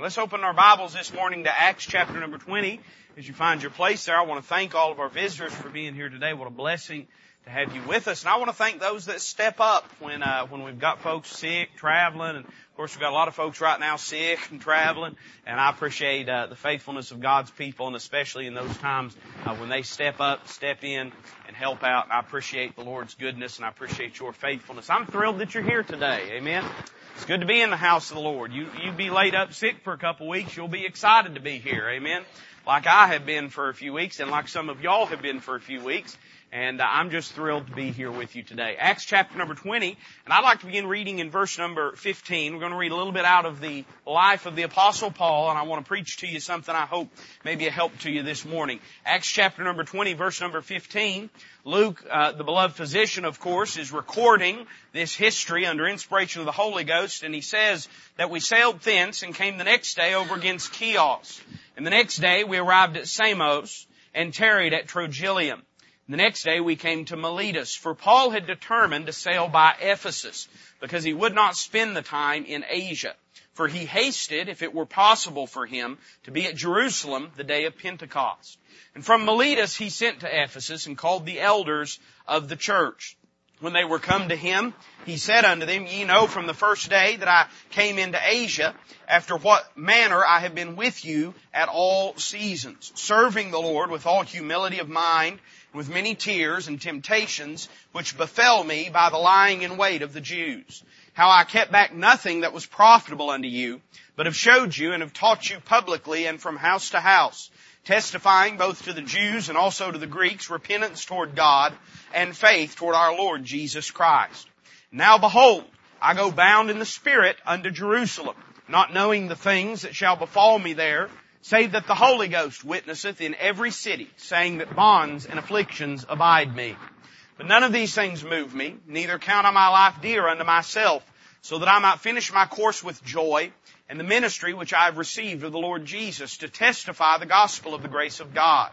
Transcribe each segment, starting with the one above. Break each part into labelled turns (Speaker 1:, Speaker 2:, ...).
Speaker 1: Let's open our Bibles this morning to Acts chapter number 20. As you find your place there, I want to thank all of our visitors for being here today. What a blessing to have you with us. And I want to thank those that step up when, uh, when we've got folks sick, traveling, and of course we've got a lot of folks right now sick and traveling. And I appreciate, uh, the faithfulness of God's people and especially in those times, uh, when they step up, step in, and help out. And I appreciate the Lord's goodness and I appreciate your faithfulness. I'm thrilled that you're here today. Amen. It's good to be in the house of the Lord. You, you be laid up sick for a couple weeks, you'll be excited to be here. Amen. Like I have been for a few weeks and like some of y'all have been for a few weeks. And uh, I'm just thrilled to be here with you today. Acts chapter number 20, and I'd like to begin reading in verse number 15. We're going to read a little bit out of the life of the apostle Paul, and I want to preach to you something I hope may be a help to you this morning. Acts chapter number 20, verse number 15. Luke, uh, the beloved physician, of course, is recording this history under inspiration of the Holy Ghost, and he says that we sailed thence and came the next day over against Chios. And the next day we arrived at Samos and tarried at Trogyllium. The next day we came to Miletus, for Paul had determined to sail by Ephesus, because he would not spend the time in Asia. For he hasted, if it were possible for him, to be at Jerusalem the day of Pentecost. And from Miletus he sent to Ephesus and called the elders of the church. When they were come to him, he said unto them, Ye know from the first day that I came into Asia, after what manner I have been with you at all seasons, serving the Lord with all humility of mind, with many tears and temptations which befell me by the lying in wait of the Jews. How I kept back nothing that was profitable unto you, but have showed you and have taught you publicly and from house to house, testifying both to the Jews and also to the Greeks repentance toward God and faith toward our Lord Jesus Christ. Now behold, I go bound in the Spirit unto Jerusalem, not knowing the things that shall befall me there, save that the Holy Ghost witnesseth in every city, saying that bonds and afflictions abide me. But none of these things move me, neither count I my life dear unto myself, so that I might finish my course with joy, and the ministry which I have received of the Lord Jesus, to testify the gospel of the grace of God.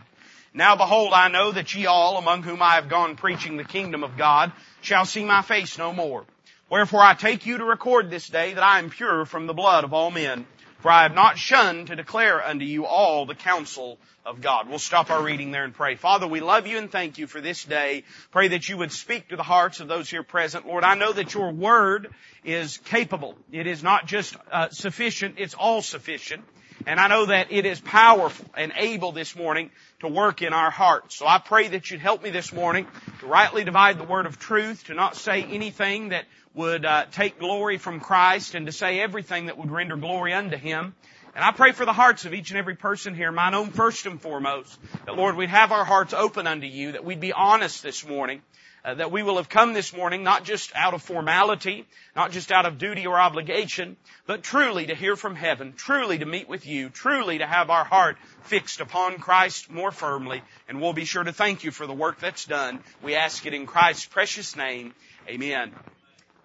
Speaker 1: Now behold, I know that ye all, among whom I have gone preaching the kingdom of God, shall see my face no more. Wherefore I take you to record this day that I am pure from the blood of all men. For I have not shunned to declare unto you all the counsel of God. We'll stop our reading there and pray. Father, we love you and thank you for this day. Pray that you would speak to the hearts of those here present. Lord, I know that your word is capable. It is not just uh, sufficient, it's all sufficient. And I know that it is powerful and able this morning to work in our hearts. So I pray that you'd help me this morning to rightly divide the word of truth, to not say anything that would uh, take glory from Christ and to say everything that would render glory unto Him. And I pray for the hearts of each and every person here, mine own first and foremost, that Lord, we'd have our hearts open unto you, that we'd be honest this morning, uh, that we will have come this morning not just out of formality, not just out of duty or obligation, but truly to hear from heaven, truly to meet with you, truly to have our heart fixed upon Christ more firmly, and we'll be sure to thank you for the work that's done. We ask it in Christ's precious name. Amen.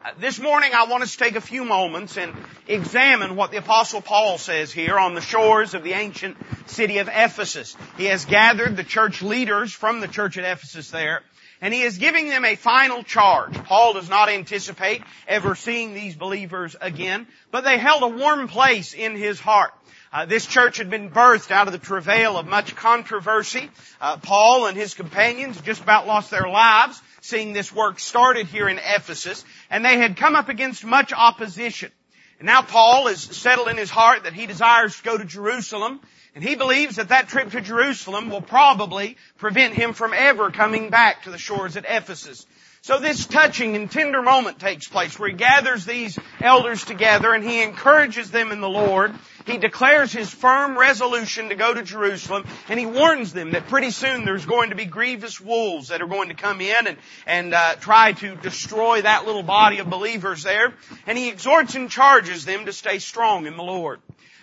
Speaker 1: Uh, this morning I want us to take a few moments and examine what the apostle Paul says here on the shores of the ancient city of Ephesus. He has gathered the church leaders from the church at Ephesus there and he is giving them a final charge. Paul does not anticipate ever seeing these believers again, but they held a warm place in his heart. Uh, this church had been birthed out of the travail of much controversy. Uh, Paul and his companions just about lost their lives seeing this work started here in Ephesus, and they had come up against much opposition. And now Paul is settled in his heart that he desires to go to Jerusalem, and he believes that that trip to Jerusalem will probably prevent him from ever coming back to the shores at Ephesus. So this touching and tender moment takes place where he gathers these elders together and he encourages them in the Lord. He declares his firm resolution to go to Jerusalem and he warns them that pretty soon there's going to be grievous wolves that are going to come in and, and uh, try to destroy that little body of believers there. And he exhorts and charges them to stay strong in the Lord.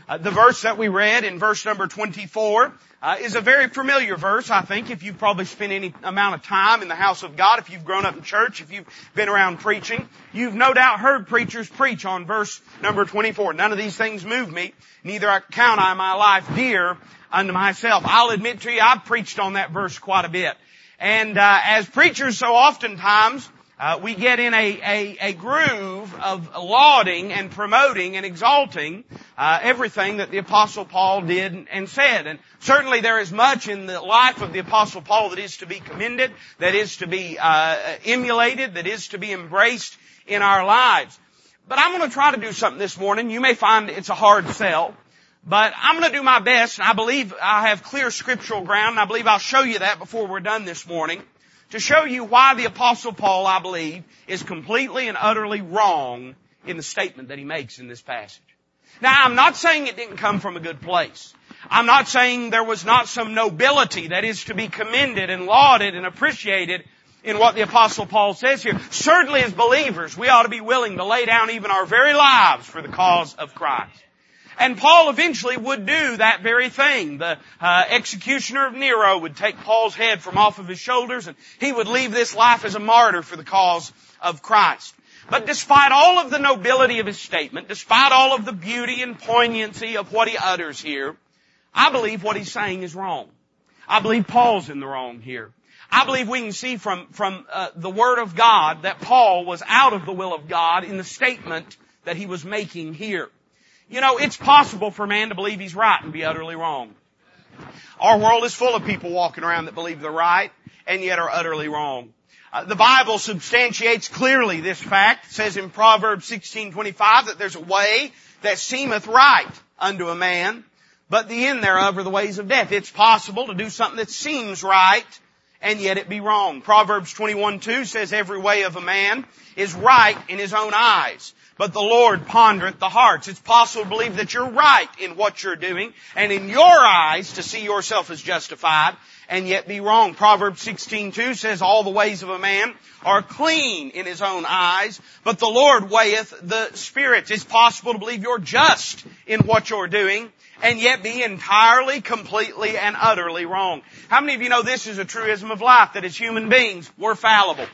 Speaker 1: Uh, the verse that we read in verse number 24 uh, is a very familiar verse, I think, if you've probably spent any amount of time in the house of God, if you've grown up in church, if you've been around preaching. You've no doubt heard preachers preach on verse number 24. None of these things move me, neither count I my life dear unto myself. I'll admit to you, I've preached on that verse quite a bit. And uh, as preachers so oftentimes, uh, we get in a, a, a, groove of lauding and promoting and exalting uh, everything that the Apostle Paul did and said. And certainly there is much in the life of the Apostle Paul that is to be commended, that is to be uh, emulated, that is to be embraced in our lives. But I'm going to try to do something this morning. You may find it's a hard sell. But I'm going to do my best, and I believe I have clear scriptural ground, and I believe I'll show you that before we're done this morning to show you why the apostle Paul, I believe, is completely and utterly wrong in the statement that he makes in this passage. Now, I'm not saying it didn't come from a good place. I'm not saying there was not some nobility that is to be commended and lauded and appreciated in what the apostle Paul says here. Certainly as believers, we ought to be willing to lay down even our very lives for the cause of Christ. And Paul eventually would do that very thing. The uh, executioner of Nero would take Paul's head from off of his shoulders and he would leave this life as a martyr for the cause of Christ. But despite all of the nobility of his statement, despite all of the beauty and poignancy of what he utters here, I believe what he's saying is wrong. I believe Paul's in the wrong here. I believe we can see from, from uh, the Word of God that Paul was out of the will of God in the statement that he was making here. You know, it's possible for man to believe he's right and be utterly wrong. Our world is full of people walking around that believe they're right and yet are utterly wrong. Uh, the Bible substantiates clearly this fact. It says in Proverbs 16:25 that there's a way that seemeth right unto a man, but the end thereof are the ways of death. It's possible to do something that seems right and yet it be wrong. Proverbs 21:2 says every way of a man is right in his own eyes, but the Lord pondereth the hearts. It's possible to believe that you're right in what you're doing, and in your eyes to see yourself as justified, and yet be wrong. Proverbs 16:2 says all the ways of a man are clean in his own eyes, but the Lord weigheth the spirits. It's possible to believe you're just in what you're doing, and yet be entirely, completely, and utterly wrong. How many of you know this is a truism of life, that as human beings, we're fallible.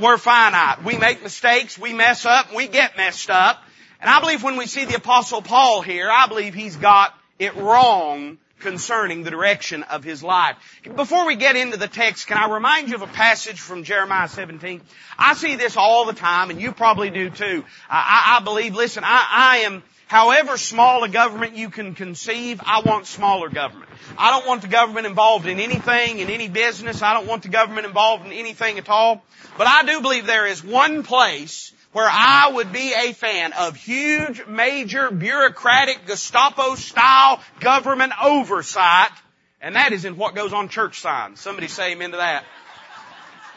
Speaker 1: We're finite. We make mistakes, we mess up, we get messed up. And I believe when we see the apostle Paul here, I believe he's got it wrong concerning the direction of his life. Before we get into the text, can I remind you of a passage from Jeremiah 17? I see this all the time, and you probably do too. I, I believe, listen, I, I am, however small a government you can conceive, I want smaller government. I don't want the government involved in anything, in any business. I don't want the government involved in anything at all. But I do believe there is one place where I would be a fan of huge, major, bureaucratic, Gestapo style government oversight, and that is in what goes on church signs. Somebody say amen to that.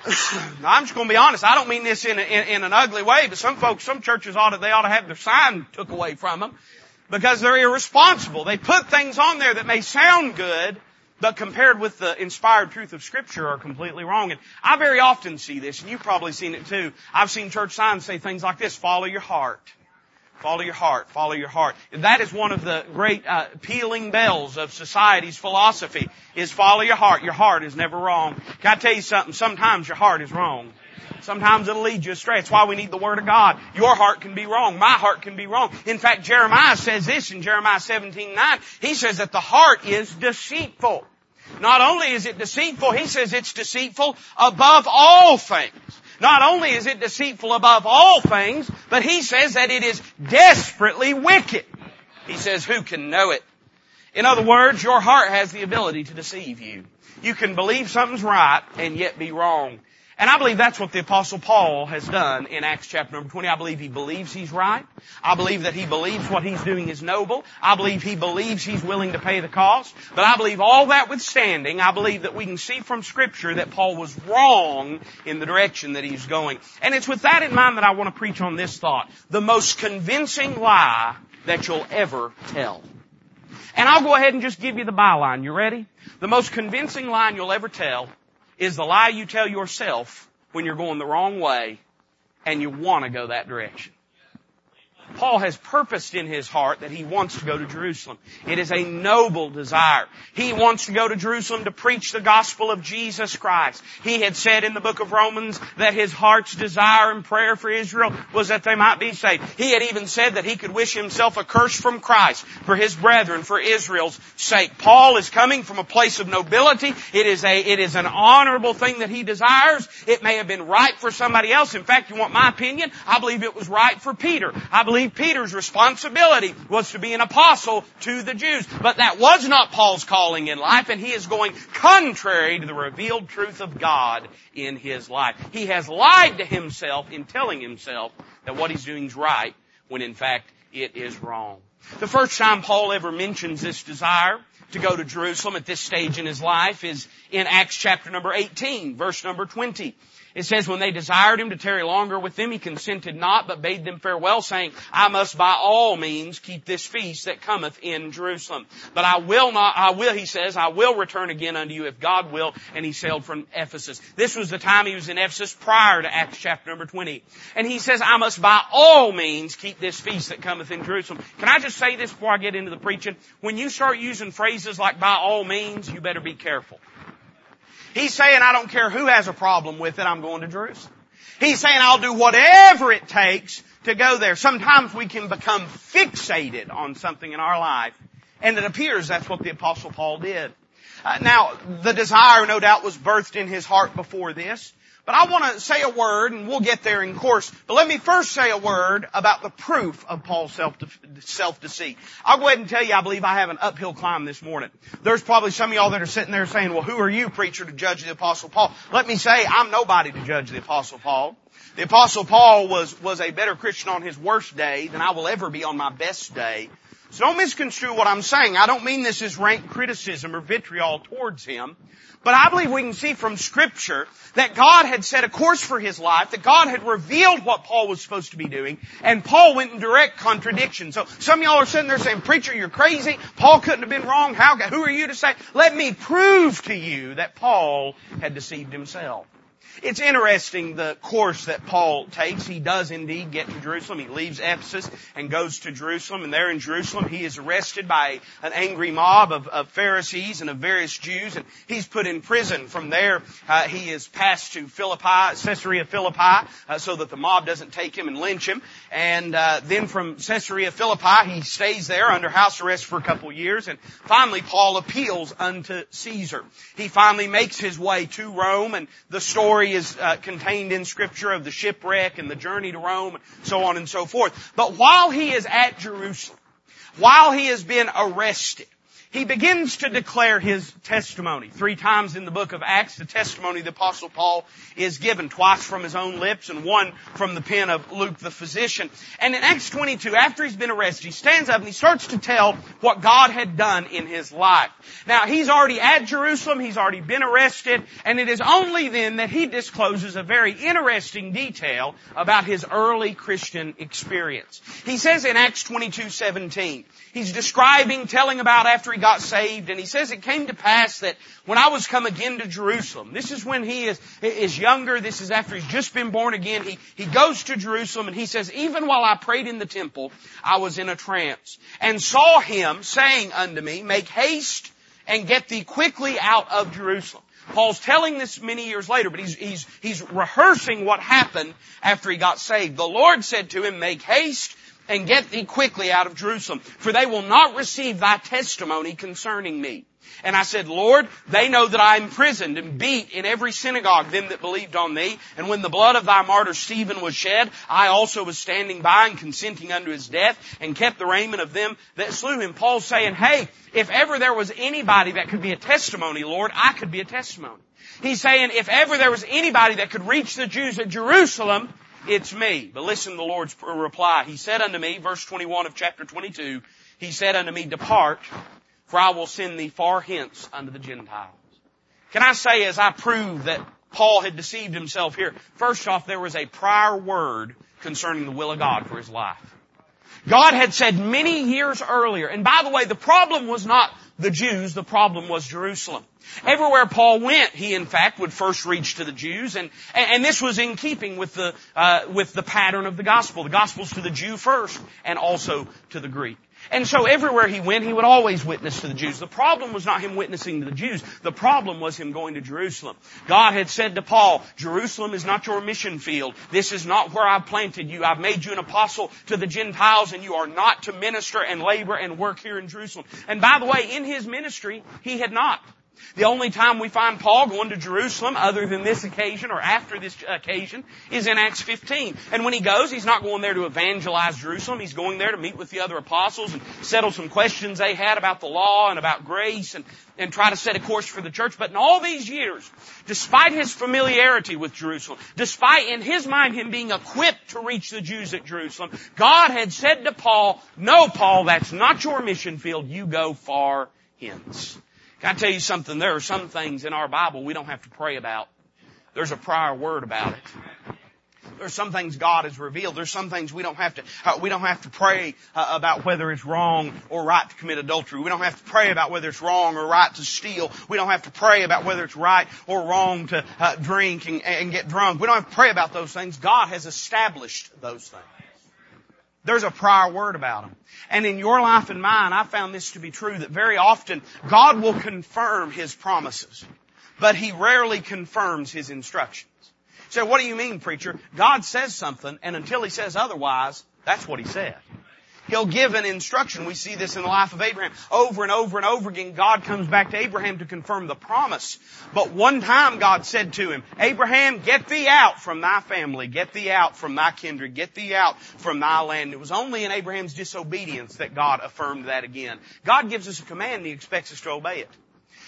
Speaker 1: I'm just going to be honest. I don't mean this in, a, in, in, an ugly way, but some folks, some churches ought to, they ought to have their sign took away from them because they're irresponsible. They put things on there that may sound good, but compared with the inspired truth of scripture are completely wrong. And I very often see this, and you've probably seen it too. I've seen church signs say things like this, follow your heart. Follow your heart. Follow your heart. That is one of the great uh, pealing bells of society's philosophy is follow your heart. Your heart is never wrong. Can I tell you something? Sometimes your heart is wrong. Sometimes it'll lead you astray. It's why we need the Word of God. Your heart can be wrong. My heart can be wrong. In fact, Jeremiah says this in Jeremiah 17, 9. He says that the heart is deceitful. Not only is it deceitful, he says it's deceitful above all things. Not only is it deceitful above all things, but he says that it is desperately wicked. He says, who can know it? In other words, your heart has the ability to deceive you. You can believe something's right and yet be wrong. And I believe that's what the apostle Paul has done in Acts chapter number 20. I believe he believes he's right. I believe that he believes what he's doing is noble. I believe he believes he's willing to pay the cost. But I believe all that withstanding, I believe that we can see from scripture that Paul was wrong in the direction that he's going. And it's with that in mind that I want to preach on this thought. The most convincing lie that you'll ever tell. And I'll go ahead and just give you the byline. You ready? The most convincing line you'll ever tell is the lie you tell yourself when you're going the wrong way and you want to go that direction. Paul has purposed in his heart that he wants to go to Jerusalem. It is a noble desire. He wants to go to Jerusalem to preach the gospel of Jesus Christ. He had said in the book of Romans that his heart's desire and prayer for Israel was that they might be saved. He had even said that he could wish himself a curse from Christ for his brethren, for Israel's sake. Paul is coming from a place of nobility. It is a, it is an honorable thing that he desires. It may have been right for somebody else. In fact, you want my opinion? I believe it was right for Peter. I believe Peter's responsibility was to be an apostle to the Jews. But that was not Paul's calling in life, and he is going contrary to the revealed truth of God in his life. He has lied to himself in telling himself that what he's doing is right, when in fact it is wrong. The first time Paul ever mentions this desire to go to Jerusalem at this stage in his life is in Acts chapter number 18, verse number 20. It says, when they desired him to tarry longer with them, he consented not, but bade them farewell, saying, I must by all means keep this feast that cometh in Jerusalem. But I will not, I will, he says, I will return again unto you if God will. And he sailed from Ephesus. This was the time he was in Ephesus prior to Acts chapter number 20. And he says, I must by all means keep this feast that cometh in Jerusalem. Can I just say this before I get into the preaching? When you start using phrases like by all means, you better be careful. He's saying, I don't care who has a problem with it, I'm going to Jerusalem. He's saying, I'll do whatever it takes to go there. Sometimes we can become fixated on something in our life, and it appears that's what the apostle Paul did. Uh, now, the desire no doubt was birthed in his heart before this. But I want to say a word, and we'll get there in course. But let me first say a word about the proof of Paul's self-deceit. I'll go ahead and tell you, I believe I have an uphill climb this morning. There's probably some of y'all that are sitting there saying, well, who are you, preacher, to judge the apostle Paul? Let me say, I'm nobody to judge the apostle Paul. The apostle Paul was, was a better Christian on his worst day than I will ever be on my best day. So don't misconstrue what I'm saying. I don't mean this as rank criticism or vitriol towards him. But I believe we can see from scripture that God had set a course for his life, that God had revealed what Paul was supposed to be doing, and Paul went in direct contradiction. So some of y'all are sitting there saying, preacher, you're crazy. Paul couldn't have been wrong. How, who are you to say? Let me prove to you that Paul had deceived himself. It's interesting the course that Paul takes. He does indeed get to Jerusalem. He leaves Ephesus and goes to Jerusalem. And there in Jerusalem, he is arrested by an angry mob of, of Pharisees and of various Jews. And he's put in prison. From there, uh, he is passed to Philippi, Caesarea Philippi, uh, so that the mob doesn't take him and lynch him. And uh, then from Caesarea Philippi, he stays there under house arrest for a couple years. And finally, Paul appeals unto Caesar. He finally makes his way to Rome. And the story story is uh, contained in scripture of the shipwreck and the journey to Rome, and so on and so forth. But while he is at Jerusalem, while he has been arrested, he begins to declare his testimony. Three times in the book of Acts, the testimony of the apostle Paul is given, twice from his own lips and one from the pen of Luke the physician. And in Acts 22, after he's been arrested, he stands up and he starts to tell what God had done in his life. Now, he's already at Jerusalem, he's already been arrested, and it is only then that he discloses a very interesting detail about his early Christian experience. He says in Acts 22, 17, he's describing, telling about after he got saved, and he says it came to pass that when I was come again to Jerusalem, this is when he is, is younger, this is after he's just been born again, he, he goes to Jerusalem and he says, even while I prayed in the temple, I was in a trance, and saw him saying unto me, make haste and get thee quickly out of Jerusalem. Paul's telling this many years later, but he's, he's, he's rehearsing what happened after he got saved. The Lord said to him, make haste and get thee quickly out of Jerusalem, for they will not receive thy testimony concerning me. And I said, Lord, they know that I imprisoned and beat in every synagogue them that believed on thee. And when the blood of thy martyr Stephen was shed, I also was standing by and consenting unto his death and kept the raiment of them that slew him. Paul saying, hey, if ever there was anybody that could be a testimony, Lord, I could be a testimony. He's saying, if ever there was anybody that could reach the Jews at Jerusalem, it's me. But listen to the Lord's reply. He said unto me, verse 21 of chapter 22, He said unto me, Depart, for I will send thee far hence unto the Gentiles. Can I say as I prove that Paul had deceived himself here, first off, there was a prior word concerning the will of God for his life. God had said many years earlier, and by the way, the problem was not the Jews, the problem was Jerusalem. Everywhere Paul went, he in fact would first reach to the Jews, and and this was in keeping with the uh, with the pattern of the gospel. The gospel's to the Jew first, and also to the Greek. And so everywhere he went, he would always witness to the Jews. The problem was not him witnessing to the Jews. The problem was him going to Jerusalem. God had said to Paul, Jerusalem is not your mission field. This is not where I've planted you. I've made you an apostle to the Gentiles and you are not to minister and labor and work here in Jerusalem. And by the way, in his ministry, he had not. The only time we find Paul going to Jerusalem other than this occasion or after this occasion is in Acts 15. And when he goes, he's not going there to evangelize Jerusalem. He's going there to meet with the other apostles and settle some questions they had about the law and about grace and, and try to set a course for the church. But in all these years, despite his familiarity with Jerusalem, despite in his mind him being equipped to reach the Jews at Jerusalem, God had said to Paul, no Paul, that's not your mission field. You go far hence. Can I tell you something? There are some things in our Bible we don't have to pray about. There's a prior word about it. There's some things God has revealed. There's some things we don't have to, uh, we don't have to pray uh, about whether it's wrong or right to commit adultery. We don't have to pray about whether it's wrong or right to steal. We don't have to pray about whether it's right or wrong to uh, drink and, and get drunk. We don't have to pray about those things. God has established those things. There's a prior word about them. And in your life and mine, I found this to be true that very often God will confirm His promises, but He rarely confirms His instructions. So what do you mean, preacher? God says something, and until He says otherwise, that's what He said. He'll give an instruction. We see this in the life of Abraham. Over and over and over again, God comes back to Abraham to confirm the promise. But one time God said to him, Abraham, get thee out from thy family, get thee out from thy kindred, get thee out from thy land. It was only in Abraham's disobedience that God affirmed that again. God gives us a command and He expects us to obey it.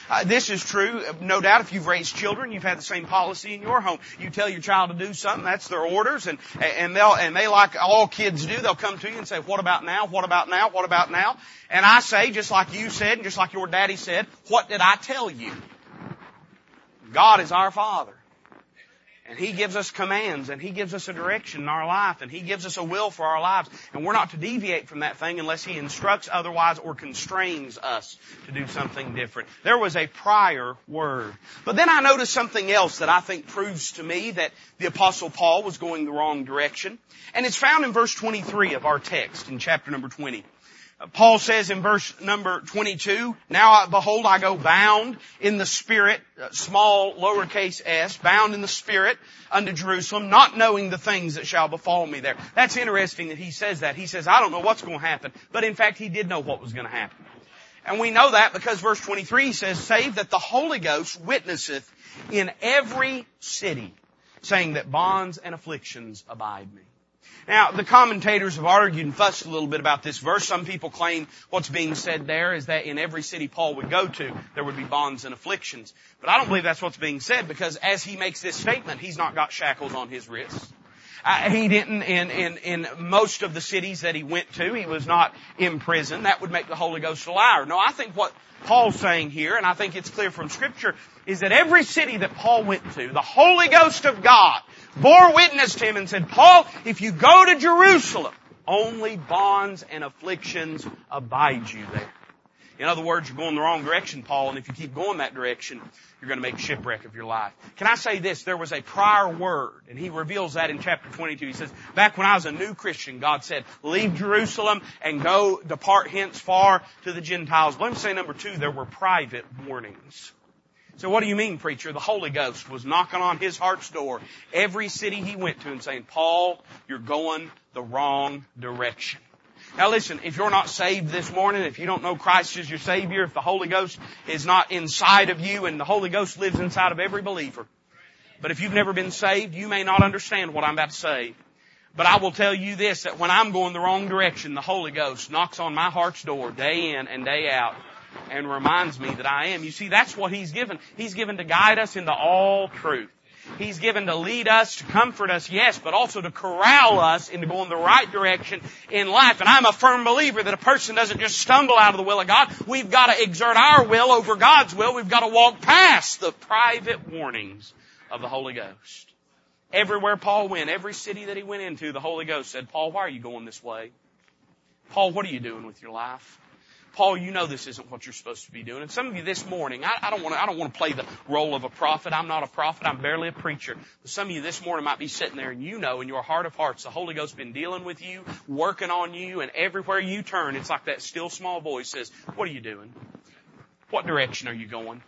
Speaker 1: Uh, this is true, no doubt. If you've raised children, you've had the same policy in your home. You tell your child to do something, that's their orders, and and they'll and they like all kids do. They'll come to you and say, "What about now? What about now? What about now?" And I say, just like you said, and just like your daddy said, "What did I tell you?" God is our Father. And He gives us commands and He gives us a direction in our life and He gives us a will for our lives. And we're not to deviate from that thing unless He instructs otherwise or constrains us to do something different. There was a prior word. But then I noticed something else that I think proves to me that the apostle Paul was going the wrong direction. And it's found in verse 23 of our text in chapter number 20. Paul says in verse number 22, Now behold I go bound in the Spirit, uh, small lowercase s, bound in the Spirit unto Jerusalem, not knowing the things that shall befall me there. That's interesting that he says that. He says, I don't know what's going to happen. But in fact, he did know what was going to happen. And we know that because verse 23 says, Save that the Holy Ghost witnesseth in every city, saying that bonds and afflictions abide me. Now, the commentators have argued and fussed a little bit about this verse. Some people claim what's being said there is that in every city Paul would go to, there would be bonds and afflictions. But I don't believe that's what's being said because as he makes this statement, he's not got shackles on his wrists. Uh, he didn't in, in, in most of the cities that he went to, he was not in prison. That would make the Holy Ghost a liar. No, I think what Paul's saying here, and I think it's clear from scripture, is that every city that Paul went to, the Holy Ghost of God bore witness to him and said, Paul, if you go to Jerusalem, only bonds and afflictions abide you there. In other words, you're going the wrong direction, Paul, and if you keep going that direction, you're going to make shipwreck of your life. Can I say this? There was a prior word, and he reveals that in chapter 22. He says, back when I was a new Christian, God said, leave Jerusalem and go depart hence far to the Gentiles. Let me say number two, there were private warnings. So what do you mean, preacher? The Holy Ghost was knocking on his heart's door every city he went to and saying, Paul, you're going the wrong direction. Now listen, if you're not saved this morning, if you don't know Christ as your Savior, if the Holy Ghost is not inside of you and the Holy Ghost lives inside of every believer, but if you've never been saved, you may not understand what I'm about to say. But I will tell you this, that when I'm going the wrong direction, the Holy Ghost knocks on my heart's door day in and day out and reminds me that I am. You see, that's what He's given. He's given to guide us into all truth. He's given to lead us, to comfort us, yes, but also to corral us into going the right direction in life. And I'm a firm believer that a person doesn't just stumble out of the will of God. We've got to exert our will over God's will. We've got to walk past the private warnings of the Holy Ghost. Everywhere Paul went, every city that he went into, the Holy Ghost said, Paul, why are you going this way? Paul, what are you doing with your life? Paul, you know this isn't what you're supposed to be doing. And some of you this morning, I, I don't want to, I don't want to play the role of a prophet. I'm not a prophet. I'm barely a preacher. But some of you this morning might be sitting there and you know in your heart of hearts the Holy Ghost's been dealing with you, working on you, and everywhere you turn, it's like that still small voice says, what are you doing? What direction are you going?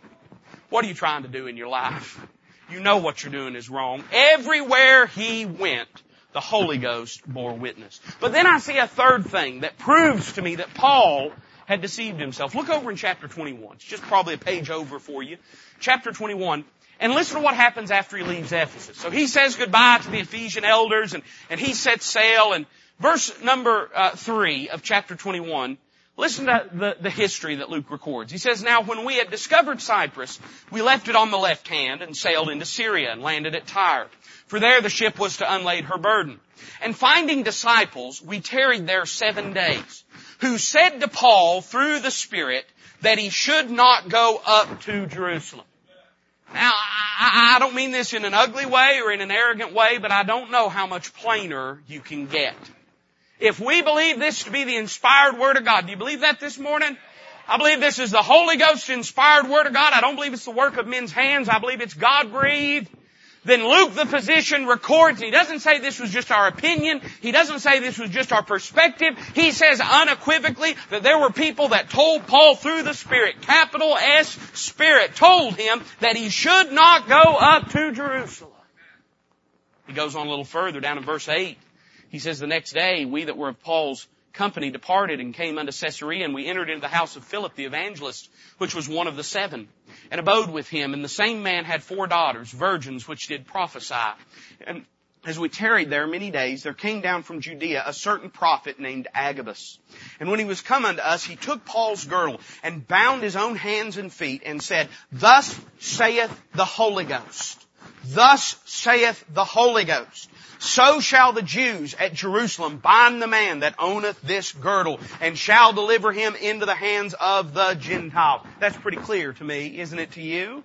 Speaker 1: What are you trying to do in your life? You know what you're doing is wrong. Everywhere he went, the Holy Ghost bore witness. But then I see a third thing that proves to me that Paul had deceived himself. Look over in chapter 21. It's just probably a page over for you. Chapter 21. And listen to what happens after he leaves Ephesus. So he says goodbye to the Ephesian elders and, and he sets sail and verse number uh, 3 of chapter 21 Listen to the, the history that Luke records. He says, Now when we had discovered Cyprus, we left it on the left hand and sailed into Syria and landed at Tyre. For there the ship was to unlade her burden. And finding disciples, we tarried there seven days, who said to Paul through the Spirit that he should not go up to Jerusalem. Now, I, I don't mean this in an ugly way or in an arrogant way, but I don't know how much plainer you can get. If we believe this to be the inspired Word of God, do you believe that this morning? I believe this is the Holy Ghost inspired Word of God. I don't believe it's the work of men's hands. I believe it's God breathed. Then Luke the physician records, he doesn't say this was just our opinion, he doesn't say this was just our perspective, he says unequivocally that there were people that told Paul through the Spirit, capital S Spirit, told him that he should not go up to Jerusalem. He goes on a little further down in verse 8. He says, the next day, we that were of Paul's company departed and came unto Caesarea, and we entered into the house of Philip the evangelist, which was one of the seven, and abode with him. And the same man had four daughters, virgins, which did prophesy. And as we tarried there many days, there came down from Judea a certain prophet named Agabus. And when he was come unto us, he took Paul's girdle and bound his own hands and feet and said, Thus saith the Holy Ghost. Thus saith the Holy Ghost. So shall the Jews at Jerusalem bind the man that owneth this girdle and shall deliver him into the hands of the Gentiles. That's pretty clear to me, isn't it to you?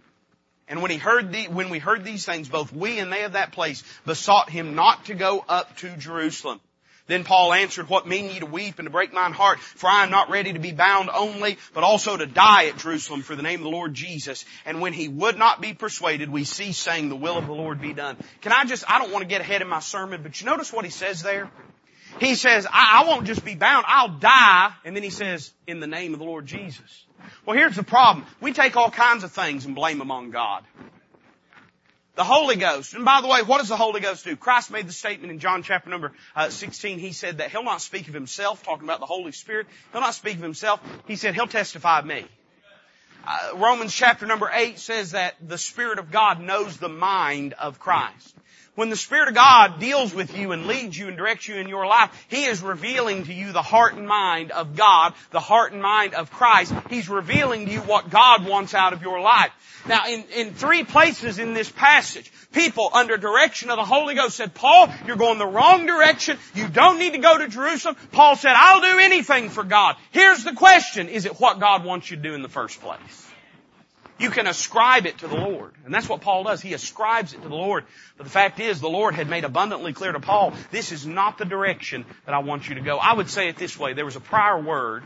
Speaker 1: And when he heard the, when we heard these things, both we and they of that place besought him not to go up to Jerusalem. Then Paul answered, What mean ye to weep and to break mine heart? For I am not ready to be bound only, but also to die at Jerusalem for the name of the Lord Jesus. And when he would not be persuaded, we cease saying, The will of the Lord be done. Can I just, I don't want to get ahead in my sermon, but you notice what he says there? He says, I, I won't just be bound, I'll die. And then he says, In the name of the Lord Jesus. Well, here's the problem. We take all kinds of things and blame them on God. The Holy Ghost. And by the way, what does the Holy Ghost do? Christ made the statement in John chapter number uh, 16. He said that He'll not speak of Himself, talking about the Holy Spirit. He'll not speak of Himself. He said He'll testify of me. Uh, Romans chapter number 8 says that the Spirit of God knows the mind of Christ. When the Spirit of God deals with you and leads you and directs you in your life, He is revealing to you the heart and mind of God, the heart and mind of Christ. He's revealing to you what God wants out of your life. Now, in, in three places in this passage, people under direction of the Holy Ghost said, Paul, you're going the wrong direction. You don't need to go to Jerusalem. Paul said, I'll do anything for God. Here's the question. Is it what God wants you to do in the first place? You can ascribe it to the Lord. And that's what Paul does. He ascribes it to the Lord. But the fact is, the Lord had made abundantly clear to Paul, this is not the direction that I want you to go. I would say it this way. There was a prior word.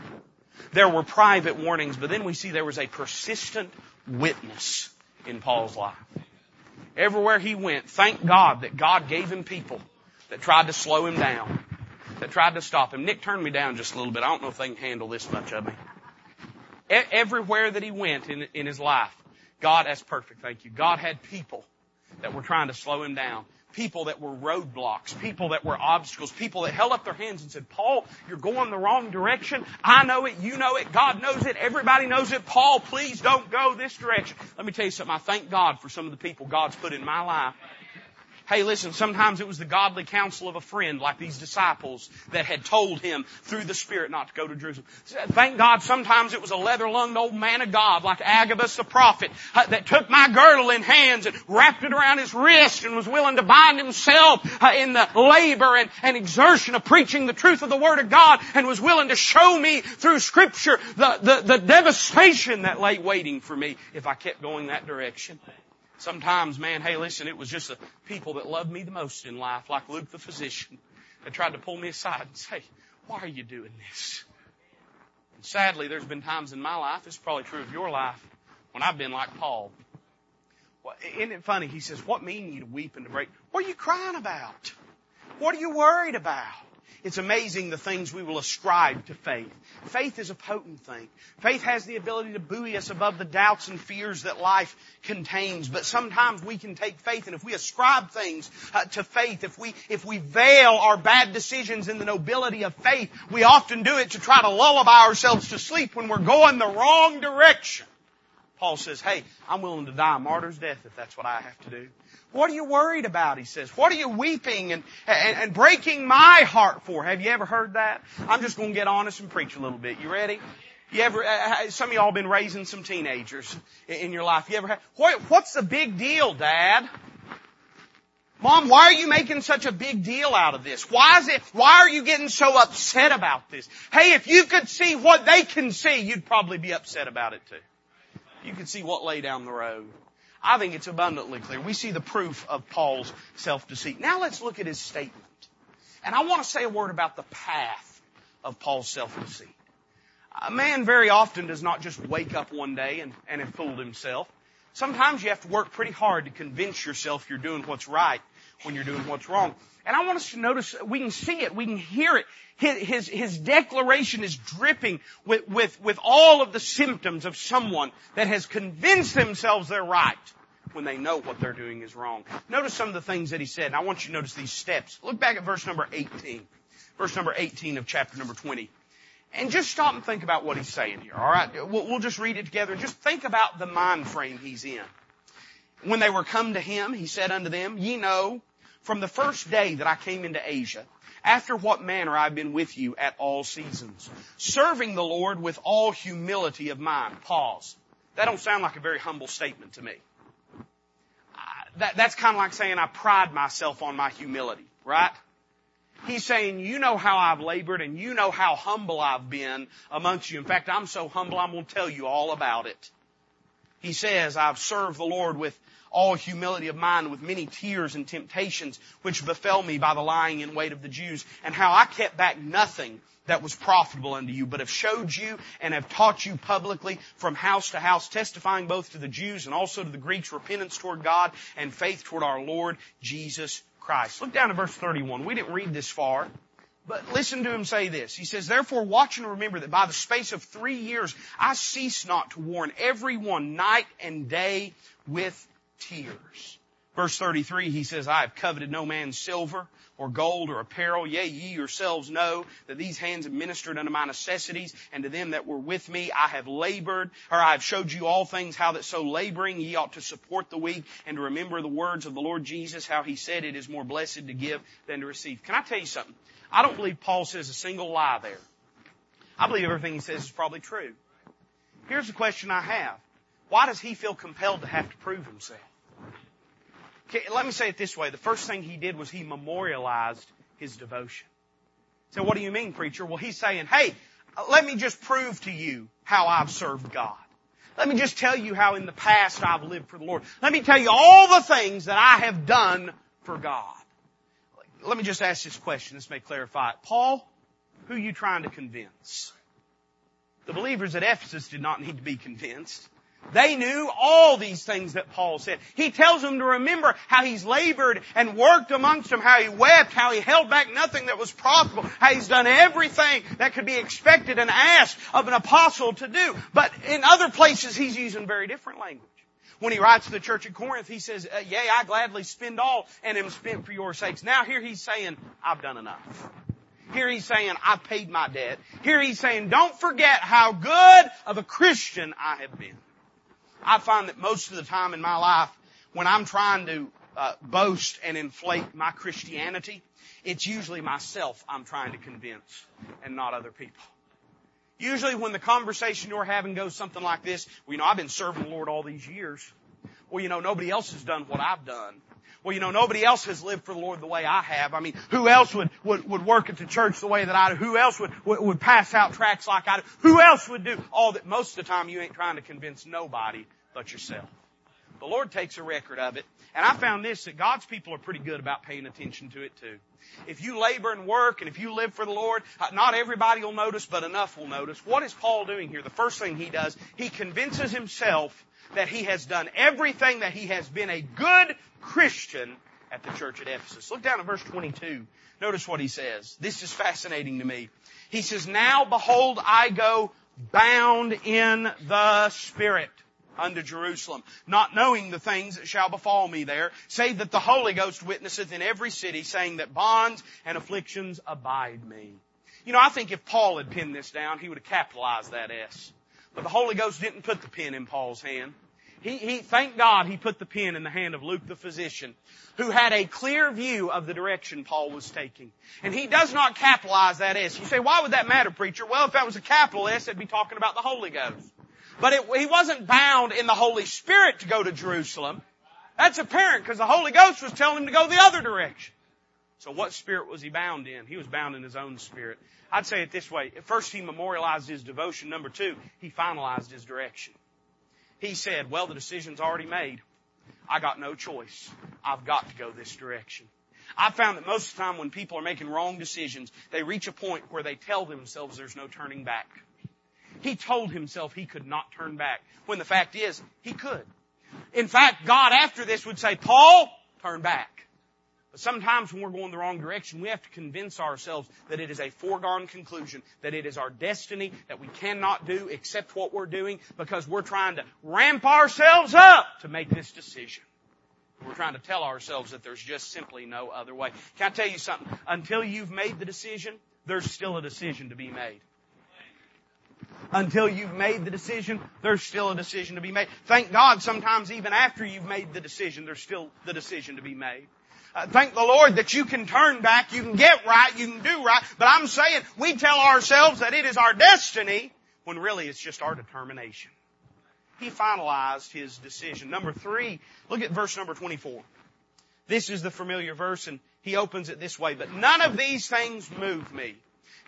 Speaker 1: There were private warnings, but then we see there was a persistent witness in Paul's life. Everywhere he went, thank God that God gave him people that tried to slow him down, that tried to stop him. Nick, turn me down just a little bit. I don't know if they can handle this much of me. Everywhere that he went in, in his life, God, that's perfect, thank you. God had people that were trying to slow him down. People that were roadblocks, people that were obstacles, people that held up their hands and said, Paul, you're going the wrong direction. I know it, you know it, God knows it, everybody knows it. Paul, please don't go this direction. Let me tell you something. I thank God for some of the people God's put in my life Hey, listen, sometimes it was the godly counsel of a friend like these disciples that had told him through the Spirit not to go to Jerusalem. Thank God sometimes it was a leather-lunged old man of God like Agabus the prophet uh, that took my girdle in hands and wrapped it around his wrist and was willing to bind himself uh, in the labor and, and exertion of preaching the truth of the Word of God and was willing to show me through Scripture the, the, the devastation that lay waiting for me if I kept going that direction. Sometimes, man, hey, listen, it was just the people that loved me the most in life, like Luke the physician, that tried to pull me aside and say, why are you doing this? And Sadly, there's been times in my life, it's probably true of your life, when I've been like Paul. Well, isn't it funny? He says, what mean you to weep and to break? What are you crying about? What are you worried about? It's amazing the things we will ascribe to faith. Faith is a potent thing. Faith has the ability to buoy us above the doubts and fears that life contains. But sometimes we can take faith and if we ascribe things uh, to faith, if we, if we veil our bad decisions in the nobility of faith, we often do it to try to lullaby ourselves to sleep when we're going the wrong direction. Paul says, hey, I'm willing to die a martyr's death if that's what I have to do. What are you worried about? He says. What are you weeping and, and, and breaking my heart for? Have you ever heard that? I'm just going to get honest and preach a little bit. You ready? You ever, uh, uh some of y'all been raising some teenagers in your life. You ever had, what, what's the big deal, Dad? Mom, why are you making such a big deal out of this? Why is it, why are you getting so upset about this? Hey, if you could see what they can see, you'd probably be upset about it too. You could see what lay down the road. I think it's abundantly clear. We see the proof of Paul's self-deceit. Now let's look at his statement. And I want to say a word about the path of Paul's self-deceit. A man very often does not just wake up one day and, and have fooled himself. Sometimes you have to work pretty hard to convince yourself you're doing what's right when you're doing what's wrong. And I want us to notice, we can see it, we can hear it. His, his, declaration is dripping with, with, with all of the symptoms of someone that has convinced themselves they're right when they know what they're doing is wrong. Notice some of the things that he said, and I want you to notice these steps. Look back at verse number 18. Verse number 18 of chapter number 20. And just stop and think about what he's saying here, alright? We'll, we'll just read it together and just think about the mind frame he's in. When they were come to him, he said unto them, Ye know, from the first day that I came into Asia, after what manner I've been with you at all seasons, serving the Lord with all humility of mind. Pause. That don't sound like a very humble statement to me that, that's kind of like saying I pride myself on my humility, right? He's saying, you know how I've labored and you know how humble I've been amongst you. In fact, I'm so humble I'm going to tell you all about it. He says, I've served the Lord with all humility of mind with many tears and temptations which befell me by the lying in wait of the Jews and how I kept back nothing that was profitable unto you, but have showed you and have taught you publicly from house to house, testifying both to the Jews and also to the Greeks repentance toward God and faith toward our Lord Jesus Christ. Look down to verse 31. We didn't read this far. But listen to him say this. He says, Therefore watch and remember that by the space of three years I cease not to warn everyone night and day with tears. Verse 33, he says, I have coveted no man's silver or gold or apparel. Yea, ye yourselves know that these hands have ministered unto my necessities and to them that were with me I have labored, or I have showed you all things how that so laboring ye ought to support the weak and to remember the words of the Lord Jesus, how he said it is more blessed to give than to receive. Can I tell you something? I don't believe Paul says a single lie there. I believe everything he says is probably true. Here's the question I have. Why does he feel compelled to have to prove himself? Okay, let me say it this way. The first thing he did was he memorialized his devotion. So what do you mean, preacher? Well, he's saying, hey, let me just prove to you how I've served God. Let me just tell you how in the past I've lived for the Lord. Let me tell you all the things that I have done for God. Let me just ask this question. This may clarify it. Paul, who are you trying to convince? The believers at Ephesus did not need to be convinced. They knew all these things that Paul said. He tells them to remember how he's labored and worked amongst them, how he wept, how he held back nothing that was profitable, how he's done everything that could be expected and asked of an apostle to do. But in other places, he's using very different language. When he writes to the church at Corinth, he says, uh, Yea, I gladly spend all and am spent for your sakes. Now here he's saying, I've done enough. Here he's saying, I've paid my debt. Here he's saying, don't forget how good of a Christian I have been. I find that most of the time in my life, when I'm trying to uh, boast and inflate my Christianity, it's usually myself I'm trying to convince and not other people. Usually when the conversation you're having goes something like this, well, you know, I've been serving the Lord all these years. Well, you know, nobody else has done what I've done. Well, you know, nobody else has lived for the Lord the way I have. I mean, who else would, would, would work at the church the way that I do? Who else would, would, would pass out tracts like I do? Who else would do all that? Most of the time you ain't trying to convince nobody but yourself. The Lord takes a record of it. And I found this, that God's people are pretty good about paying attention to it too. If you labor and work and if you live for the Lord, uh, not everybody will notice, but enough will notice. What is Paul doing here? The first thing he does, he convinces himself that he has done everything that he has been a good Christian at the church at Ephesus. Look down at verse 22. Notice what he says. This is fascinating to me. He says, Now behold, I go bound in the Spirit unto Jerusalem, not knowing the things that shall befall me there, save that the Holy Ghost witnesseth in every city, saying that bonds and afflictions abide me. You know, I think if Paul had pinned this down, he would have capitalized that S. But the Holy Ghost didn't put the pen in Paul's hand. He, he, thank God he put the pen in the hand of Luke the physician, who had a clear view of the direction Paul was taking. And he does not capitalize that S. You say, why would that matter, preacher? Well, if that was a capital S, it'd be talking about the Holy Ghost. But it, he wasn't bound in the Holy Spirit to go to Jerusalem. That's apparent because the Holy Ghost was telling him to go the other direction. So what spirit was he bound in? He was bound in his own spirit. I'd say it this way. First, he memorialized his devotion. Number two, he finalized his direction. He said, well, the decision's already made. I got no choice. I've got to go this direction. I found that most of the time when people are making wrong decisions, they reach a point where they tell themselves there's no turning back. He told himself he could not turn back, when the fact is, he could. In fact, God after this would say, Paul, turn back. But sometimes when we're going the wrong direction, we have to convince ourselves that it is a foregone conclusion, that it is our destiny, that we cannot do except what we're doing because we're trying to ramp ourselves up to make this decision. We're trying to tell ourselves that there's just simply no other way. Can I tell you something? Until you've made the decision, there's still a decision to be made until you've made the decision, there's still a decision to be made. Thank God sometimes even after you've made the decision, there's still the decision to be made. Uh, thank the Lord that you can turn back, you can get right, you can do right, but I'm saying we tell ourselves that it is our destiny when really it's just our determination. He finalized his decision. Number three, look at verse number 24. This is the familiar verse and he opens it this way, but none of these things move me.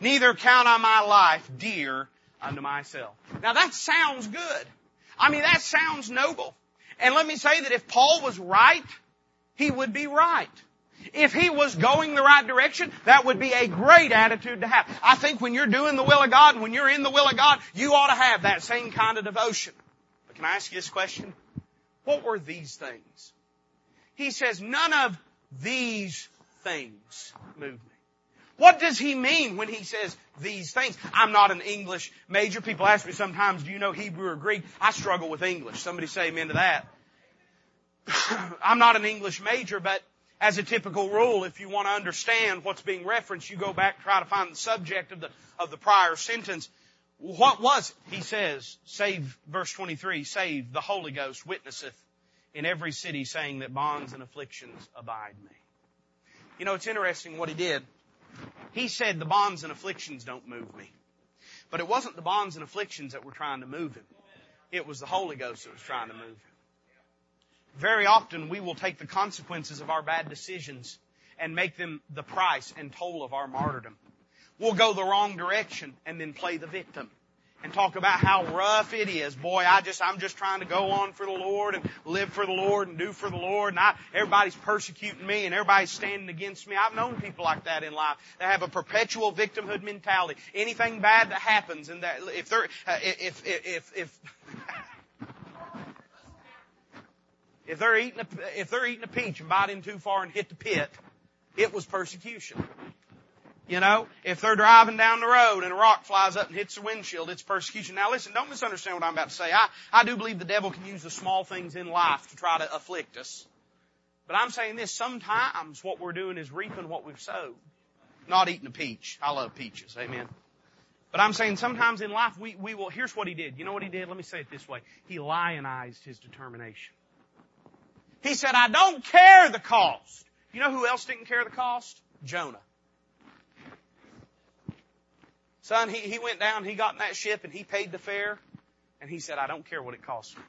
Speaker 1: Neither count I my life dear unto myself. Now that sounds good. I mean, that sounds noble. And let me say that if Paul was right, he would be right. If he was going the right direction, that would be a great attitude to have. I think when you're doing the will of God and when you're in the will of God, you ought to have that same kind of devotion. But can I ask you this question? What were these things? He says, none of these things move me. What does he mean when he says these things? I'm not an English major. People ask me sometimes, do you know Hebrew or Greek? I struggle with English. Somebody say amen to that. I'm not an English major, but as a typical rule, if you want to understand what's being referenced, you go back, try to find the subject of the, of the prior sentence. What was it? He says, save, verse 23, save the Holy Ghost witnesseth in every city saying that bonds and afflictions abide me. You know, it's interesting what he did. He said the bonds and afflictions don't move me. But it wasn't the bonds and afflictions that were trying to move him. It was the Holy Ghost that was trying to move him. Very often we will take the consequences of our bad decisions and make them the price and toll of our martyrdom. We'll go the wrong direction and then play the victim and talk about how rough it is. Boy, I just, I'm just trying to go on for the Lord and live for the Lord and do for the Lord and I, everybody's persecuting me and everybody's standing against me. I've known people like that in life. They have a perpetual victimhood mentality. Anything bad that happens and that, if they're, uh, if, if, if, if if they're eating a, if they're eating a peach and biting too far and hit the pit, it was persecution. You know, if they're driving down the road and a rock flies up and hits the windshield, it's persecution. Now listen, don't misunderstand what I'm about to say. I, I do believe the devil can use the small things in life to try to afflict us. But I'm saying this, sometimes what we're doing is reaping what we've sowed. Not eating a peach. I love peaches. Amen. But I'm saying sometimes in life we, we will, here's what he did. You know what he did? Let me say it this way. He lionized his determination. He said, I don't care the cost. You know who else didn't care the cost? Jonah. Son, he, he went down, he got in that ship and he paid the fare. And he said, I don't care what it costs me.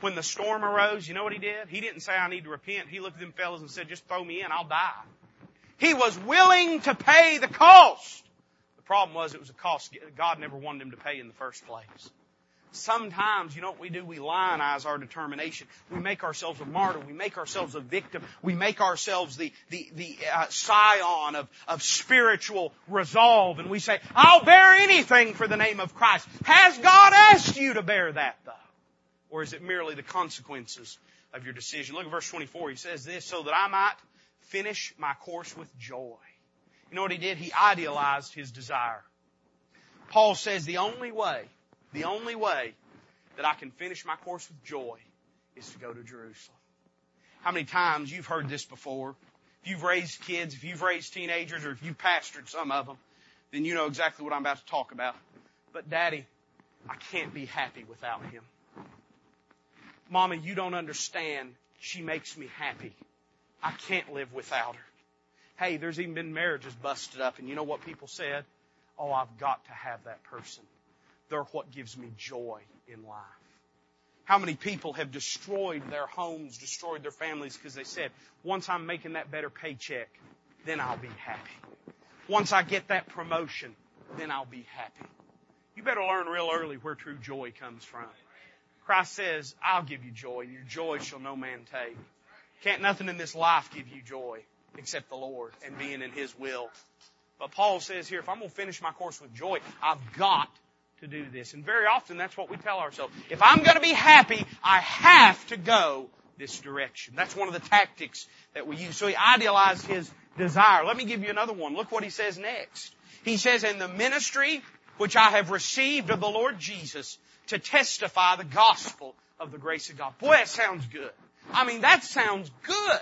Speaker 1: When the storm arose, you know what he did? He didn't say, I need to repent. He looked at them fellows and said, just throw me in, I'll die. He was willing to pay the cost. The problem was it was a cost God never wanted him to pay in the first place. Sometimes, you know what we do? We lionize our determination. We make ourselves a martyr. We make ourselves a victim. We make ourselves the, the, the uh, scion of, of spiritual resolve. And we say, I'll bear anything for the name of Christ. Has God asked you to bear that though? Or is it merely the consequences of your decision? Look at verse 24. He says this, so that I might finish my course with joy. You know what he did? He idealized his desire. Paul says the only way the only way that I can finish my course with joy is to go to Jerusalem. How many times you've heard this before? If you've raised kids, if you've raised teenagers, or if you've pastored some of them, then you know exactly what I'm about to talk about. But daddy, I can't be happy without him. Mama, you don't understand. She makes me happy. I can't live without her. Hey, there's even been marriages busted up, and you know what people said? Oh, I've got to have that person. They're what gives me joy in life. How many people have destroyed their homes, destroyed their families because they said, once I'm making that better paycheck, then I'll be happy. Once I get that promotion, then I'll be happy. You better learn real early where true joy comes from. Christ says, I'll give you joy, and your joy shall no man take. Can't nothing in this life give you joy except the Lord and being in His will. But Paul says here, if I'm going to finish my course with joy, I've got to do this. And very often that's what we tell ourselves. If I'm going to be happy, I have to go this direction. That's one of the tactics that we use. So he idealized his desire. Let me give you another one. Look what he says next. He says, in the ministry which I have received of the Lord Jesus to testify the gospel of the grace of God. Boy, that sounds good. I mean, that sounds good.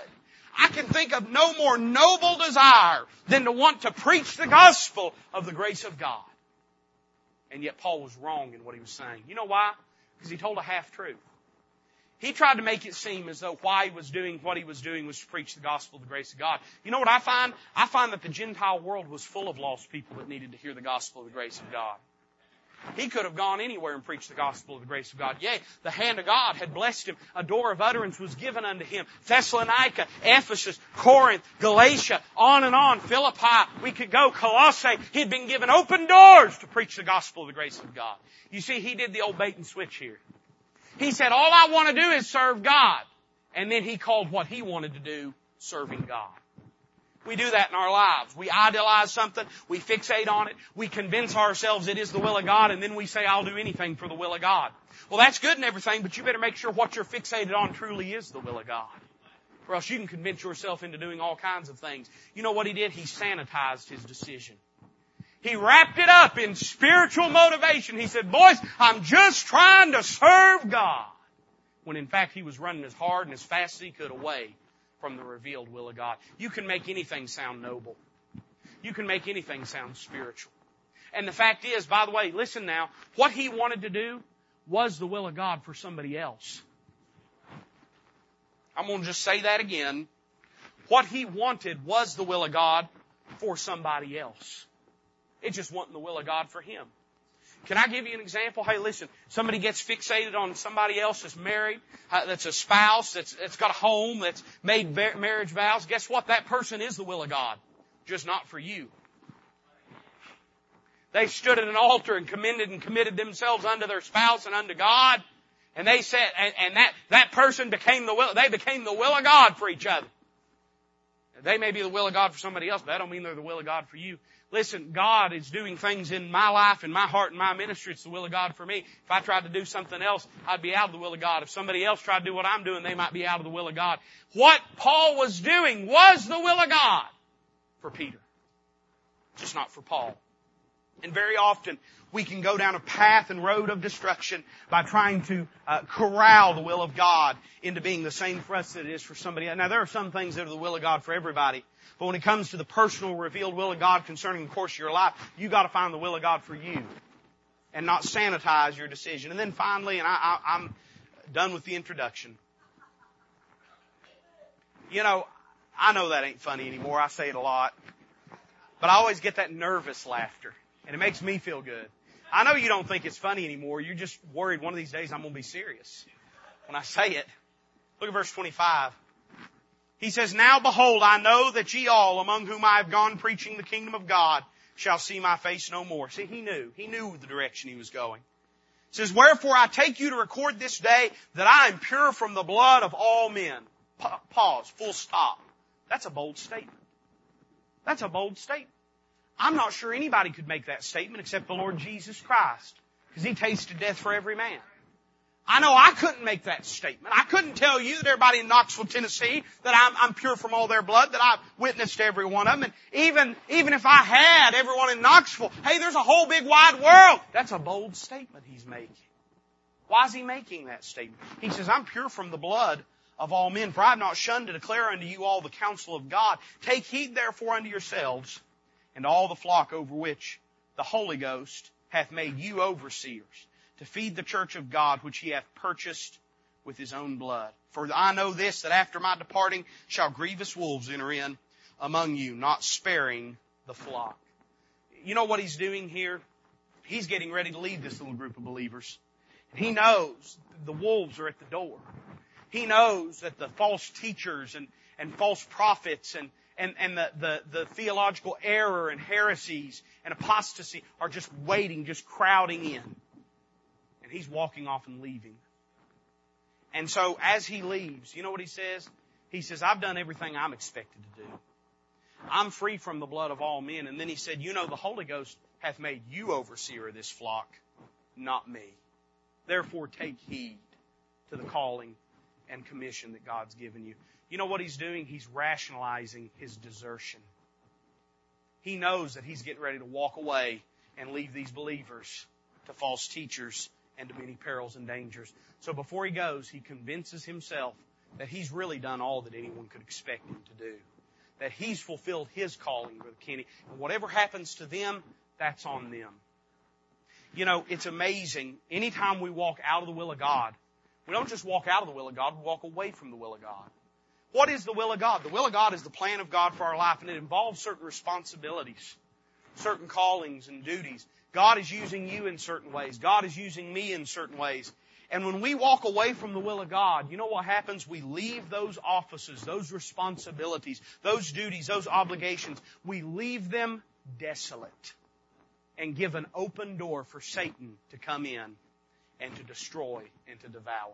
Speaker 1: I can think of no more noble desire than to want to preach the gospel of the grace of God. And yet Paul was wrong in what he was saying. You know why? Because he told a half truth. He tried to make it seem as though why he was doing what he was doing was to preach the gospel of the grace of God. You know what I find? I find that the Gentile world was full of lost people that needed to hear the gospel of the grace of God. He could have gone anywhere and preached the gospel of the grace of God. Yea, the hand of God had blessed him. A door of utterance was given unto him. Thessalonica, Ephesus, Corinth, Galatia, on and on, Philippi. We could go, Colossae. He'd been given open doors to preach the gospel of the grace of God. You see, he did the old bait and switch here. He said, all I want to do is serve God. And then he called what he wanted to do serving God. We do that in our lives. We idealize something, we fixate on it, we convince ourselves it is the will of God, and then we say, I'll do anything for the will of God. Well, that's good and everything, but you better make sure what you're fixated on truly is the will of God. Or else you can convince yourself into doing all kinds of things. You know what he did? He sanitized his decision. He wrapped it up in spiritual motivation. He said, boys, I'm just trying to serve God. When in fact he was running as hard and as fast as he could away from the revealed will of God. You can make anything sound noble. You can make anything sound spiritual. And the fact is, by the way, listen now, what he wanted to do was the will of God for somebody else. I'm going to just say that again. What he wanted was the will of God for somebody else. It just wasn't the will of God for him. Can I give you an example? Hey, listen, somebody gets fixated on somebody else that's married, uh, that's a spouse, that's, that's got a home, that's made marriage vows. Guess what? That person is the will of God, just not for you. They stood at an altar and commended and committed themselves unto their spouse and unto God. And they said, and, and that, that person became the will, they became the will of God for each other. They may be the will of God for somebody else, but that don't mean they're the will of God for you. Listen, God is doing things in my life in my heart in my ministry. It's the will of God for me. If I tried to do something else, I'd be out of the will of God. If somebody else tried to do what I'm doing, they might be out of the will of God. What Paul was doing was the will of God for Peter. Just not for Paul. And very often, we can go down a path and road of destruction by trying to uh, corral the will of God into being the same for us that it is for somebody else. Now, there are some things that are the will of God for everybody. But when it comes to the personal revealed will of God concerning the course of your life, you got to find the will of God for you, and not sanitize your decision. And then finally, and I, I, I'm done with the introduction. You know, I know that ain't funny anymore. I say it a lot, but I always get that nervous laughter, and it makes me feel good. I know you don't think it's funny anymore. You're just worried one of these days I'm going to be serious when I say it. Look at verse 25. He says, Now behold, I know that ye all, among whom I have gone preaching the kingdom of God, shall see my face no more. See, he knew. He knew the direction he was going. He says, Wherefore I take you to record this day that I am pure from the blood of all men. Pa- pause. Full stop. That's a bold statement. That's a bold statement. I'm not sure anybody could make that statement except the Lord Jesus Christ. Because He tasted death for every man. I know I couldn't make that statement. I couldn't tell you that everybody in Knoxville, Tennessee, that I'm, I'm pure from all their blood, that I've witnessed every one of them. And even, even if I had everyone in Knoxville, hey, there's a whole big wide world. That's a bold statement he's making. Why is he making that statement? He says, I'm pure from the blood of all men, for I have not shunned to declare unto you all the counsel of God. Take heed therefore unto yourselves and all the flock over which the Holy Ghost hath made you overseers to feed the church of God which he hath purchased with his own blood. For I know this, that after my departing shall grievous wolves enter in among you, not sparing the flock. You know what he's doing here? He's getting ready to leave this little group of believers. He knows the wolves are at the door. He knows that the false teachers and, and false prophets and, and, and the, the, the theological error and heresies and apostasy are just waiting, just crowding in and he's walking off and leaving. And so as he leaves, you know what he says? He says, I've done everything I'm expected to do. I'm free from the blood of all men. And then he said, you know, the Holy Ghost hath made you overseer of this flock, not me. Therefore take heed to the calling and commission that God's given you. You know what he's doing? He's rationalizing his desertion. He knows that he's getting ready to walk away and leave these believers to false teachers and to many perils and dangers. So before he goes, he convinces himself that he's really done all that anyone could expect him to do. That he's fulfilled his calling, Brother Kenny. And whatever happens to them, that's on them. You know, it's amazing. Anytime we walk out of the will of God, we don't just walk out of the will of God, we walk away from the will of God. What is the will of God? The will of God is the plan of God for our life, and it involves certain responsibilities, certain callings and duties. God is using you in certain ways. God is using me in certain ways. And when we walk away from the will of God, you know what happens? We leave those offices, those responsibilities, those duties, those obligations. We leave them desolate and give an open door for Satan to come in and to destroy and to devour.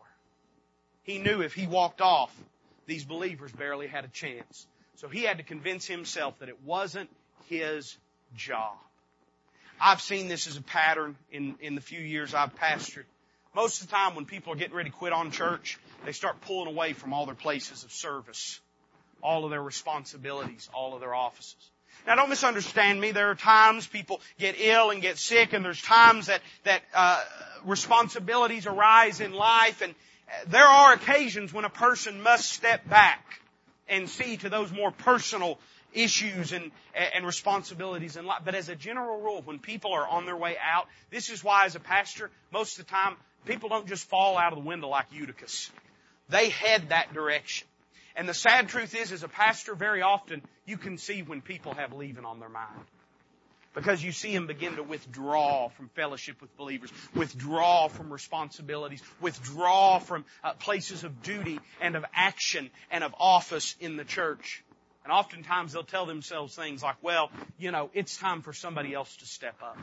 Speaker 1: He knew if he walked off, these believers barely had a chance. So he had to convince himself that it wasn't his job. I've seen this as a pattern in, in the few years I've pastored. Most of the time when people are getting ready to quit on church, they start pulling away from all their places of service, all of their responsibilities, all of their offices. Now don't misunderstand me. There are times people get ill and get sick and there's times that, that, uh, responsibilities arise in life and there are occasions when a person must step back and see to those more personal issues and, and responsibilities in life. But as a general rule, when people are on their way out, this is why as a pastor, most of the time, people don't just fall out of the window like Eutychus. They head that direction. And the sad truth is, as a pastor, very often you can see when people have leaving on their mind. Because you see them begin to withdraw from fellowship with believers, withdraw from responsibilities, withdraw from uh, places of duty and of action and of office in the church. And oftentimes they'll tell themselves things like, well, you know, it's time for somebody else to step up.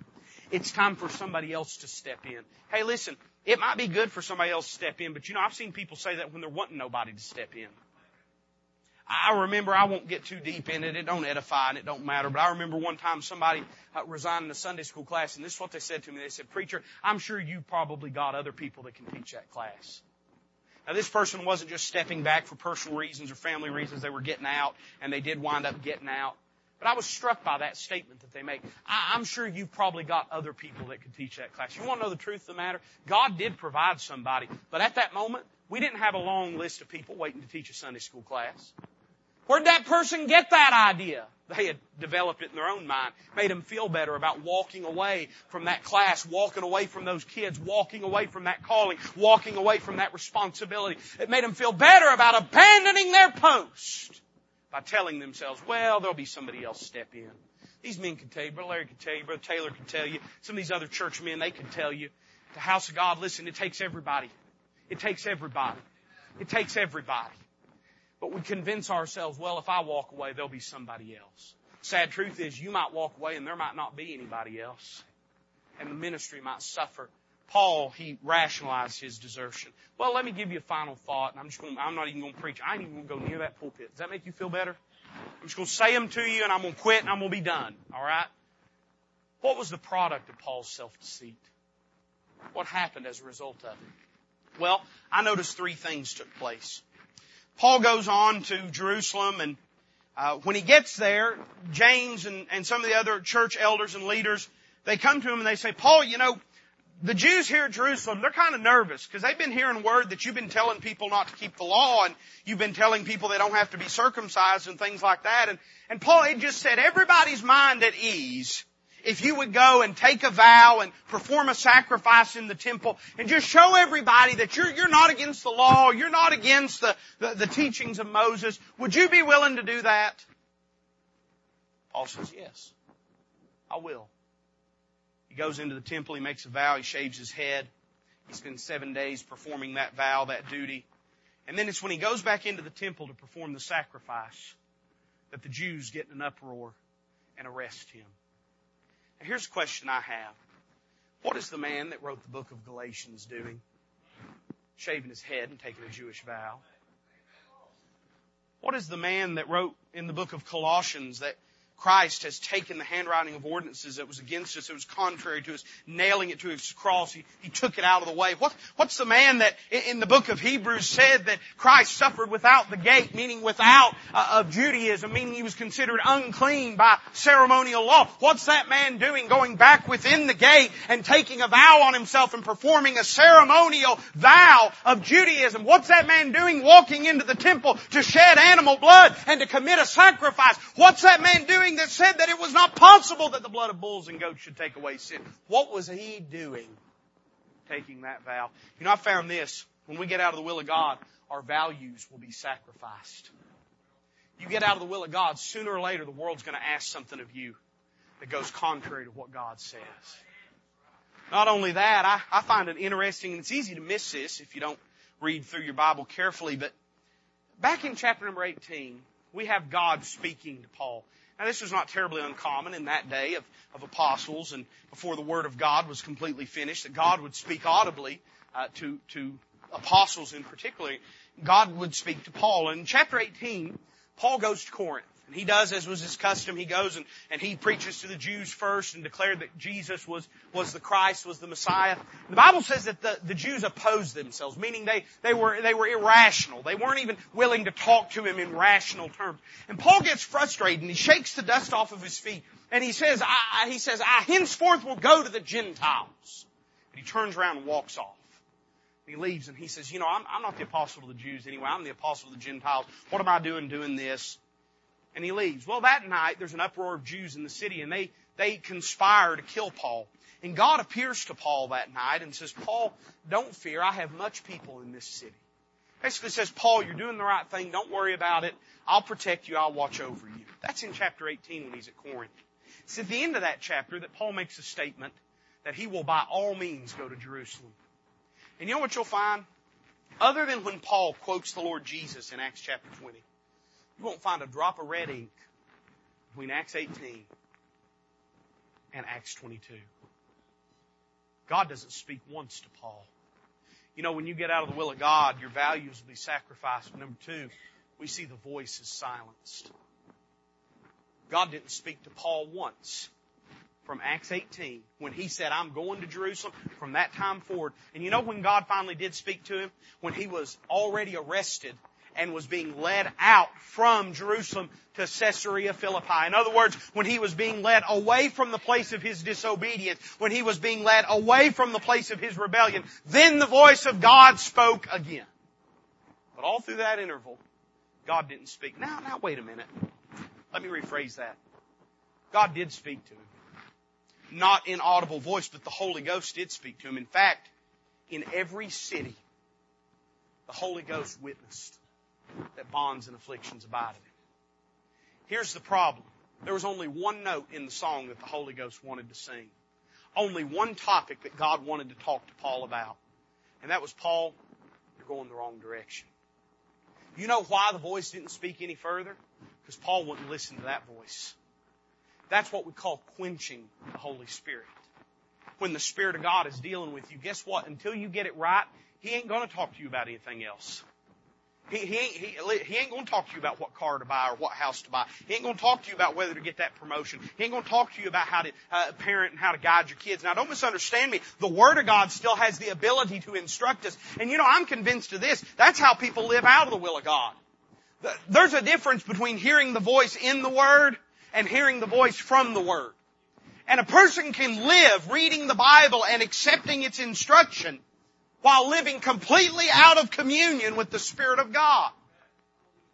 Speaker 1: it's time for somebody else to step in. Hey, listen, it might be good for somebody else to step in, but you know, I've seen people say that when they're wanting nobody to step in. I remember, I won't get too deep in it. It don't edify and it don't matter. But I remember one time somebody uh, resigned in a Sunday school class and this is what they said to me. They said, preacher, I'm sure you probably got other people that can teach that class. Now this person wasn't just stepping back for personal reasons or family reasons. They were getting out and they did wind up getting out. But I was struck by that statement that they make. I, I'm sure you've probably got other people that could teach that class. You want to know the truth of the matter? God did provide somebody. But at that moment, we didn't have a long list of people waiting to teach a Sunday school class. Where'd that person get that idea? They had developed it in their own mind, made them feel better about walking away from that class, walking away from those kids, walking away from that calling, walking away from that responsibility. It made them feel better about abandoning their post by telling themselves, well, there'll be somebody else step in. These men can tell you, Brother Larry can tell you, Brother Taylor can tell you, some of these other church men, they can tell you. The house of God, listen, it takes everybody. It takes everybody. It takes everybody. But we convince ourselves, well, if I walk away, there'll be somebody else. Sad truth is you might walk away and there might not be anybody else. And the ministry might suffer Paul, he rationalized his desertion. Well, let me give you a final thought, and I'm just going, I'm not even going to preach. I ain't even going to go near that pulpit. Does that make you feel better? I'm just going to say them to you, and I'm going to quit, and I'm going to be done. All right? What was the product of Paul's self-deceit? What happened as a result of it? Well, I noticed three things took place. Paul goes on to Jerusalem and uh, when he gets there, James and, and some of the other church elders and leaders, they come to him and they say, Paul, you know, the Jews here at Jerusalem, they're kind of nervous because they've been hearing word that you've been telling people not to keep the law and you've been telling people they don't have to be circumcised and things like that. And, and Paul had just said everybody's mind at ease if you would go and take a vow and perform a sacrifice in the temple and just show everybody that you're, you're not against the law, you're not against the, the, the teachings of Moses, would you be willing to do that? Paul says, yes, I will. He goes into the temple, he makes a vow, he shaves his head. He spends seven days performing that vow, that duty. And then it's when he goes back into the temple to perform the sacrifice that the Jews get in an uproar and arrest him. Here's a question I have. What is the man that wrote the book of Galatians doing? Shaving his head and taking a Jewish vow. What is the man that wrote in the book of Colossians that Christ has taken the handwriting of ordinances that was against us, that was contrary to us, nailing it to his cross. He, he took it out of the way. What, what's the man that in the book of Hebrews said that Christ suffered without the gate, meaning without uh, of Judaism, meaning he was considered unclean by ceremonial law? What's that man doing going back within the gate and taking a vow on himself and performing a ceremonial vow of Judaism? What's that man doing walking into the temple to shed animal blood and to commit a sacrifice? What's that man doing that said that it was not possible that the blood of bulls and goats should take away sin. What was he doing taking that vow? You know, I found this. When we get out of the will of God, our values will be sacrificed. You get out of the will of God, sooner or later the world's going to ask something of you that goes contrary to what God says. Not only that, I, I find it interesting, and it's easy to miss this if you don't read through your Bible carefully, but back in chapter number 18, we have God speaking to Paul. Now this was not terribly uncommon in that day of, of apostles and before the Word of God was completely finished, that God would speak audibly uh, to, to apostles in particular. God would speak to Paul. And In chapter 18, Paul goes to Corinth. And he does as was his custom. He goes and, and he preaches to the Jews first and declared that Jesus was, was the Christ, was the Messiah. The Bible says that the, the Jews opposed themselves, meaning they, they were, they were irrational. They weren't even willing to talk to him in rational terms. And Paul gets frustrated and he shakes the dust off of his feet and he says, I, he says, I henceforth will go to the Gentiles. And he turns around and walks off. He leaves and he says, you know, I'm, I'm not the apostle of the Jews anyway. I'm the apostle of the Gentiles. What am I doing doing this? And he leaves. Well, that night there's an uproar of Jews in the city and they, they conspire to kill Paul. And God appears to Paul that night and says, Paul, don't fear. I have much people in this city. Basically says, Paul, you're doing the right thing. Don't worry about it. I'll protect you. I'll watch over you. That's in chapter 18 when he's at Corinth. It's at the end of that chapter that Paul makes a statement that he will by all means go to Jerusalem. And you know what you'll find? Other than when Paul quotes the Lord Jesus in Acts chapter 20, you won't find a drop of red ink between Acts 18 and Acts 22. God doesn't speak once to Paul. You know, when you get out of the will of God, your values will be sacrificed. Number two, we see the voice is silenced. God didn't speak to Paul once from Acts 18 when he said, I'm going to Jerusalem from that time forward. And you know when God finally did speak to him? When he was already arrested and was being led out from Jerusalem to Caesarea Philippi. In other words, when he was being led away from the place of his disobedience, when he was being led away from the place of his rebellion, then the voice of God spoke again. But all through that interval, God didn't speak. Now, now wait a minute. Let me rephrase that. God did speak to him. Not in audible voice, but the Holy Ghost did speak to him. In fact, in every city, the Holy Ghost witnessed that bonds and afflictions abide in. Here's the problem. There was only one note in the song that the Holy Ghost wanted to sing. Only one topic that God wanted to talk to Paul about. And that was, Paul, you're going the wrong direction. You know why the voice didn't speak any further? Because Paul wouldn't listen to that voice. That's what we call quenching the Holy Spirit. when the Spirit of God is dealing with you, guess what? Until you get it right, He ain't going to talk to you about anything else. He, he, ain't, he, he ain't going to talk to you about what car to buy or what house to buy. He ain't going to talk to you about whether to get that promotion. He ain't going to talk to you about how to uh, parent and how to guide your kids. Now don't misunderstand me. The Word of God still has the ability to instruct us. And you know, I'm convinced of this. That's how people live out of the will of God. There's a difference between hearing the voice in the Word and hearing the voice from the Word. And a person can live reading the Bible and accepting its instruction while living completely out of communion with the Spirit of God.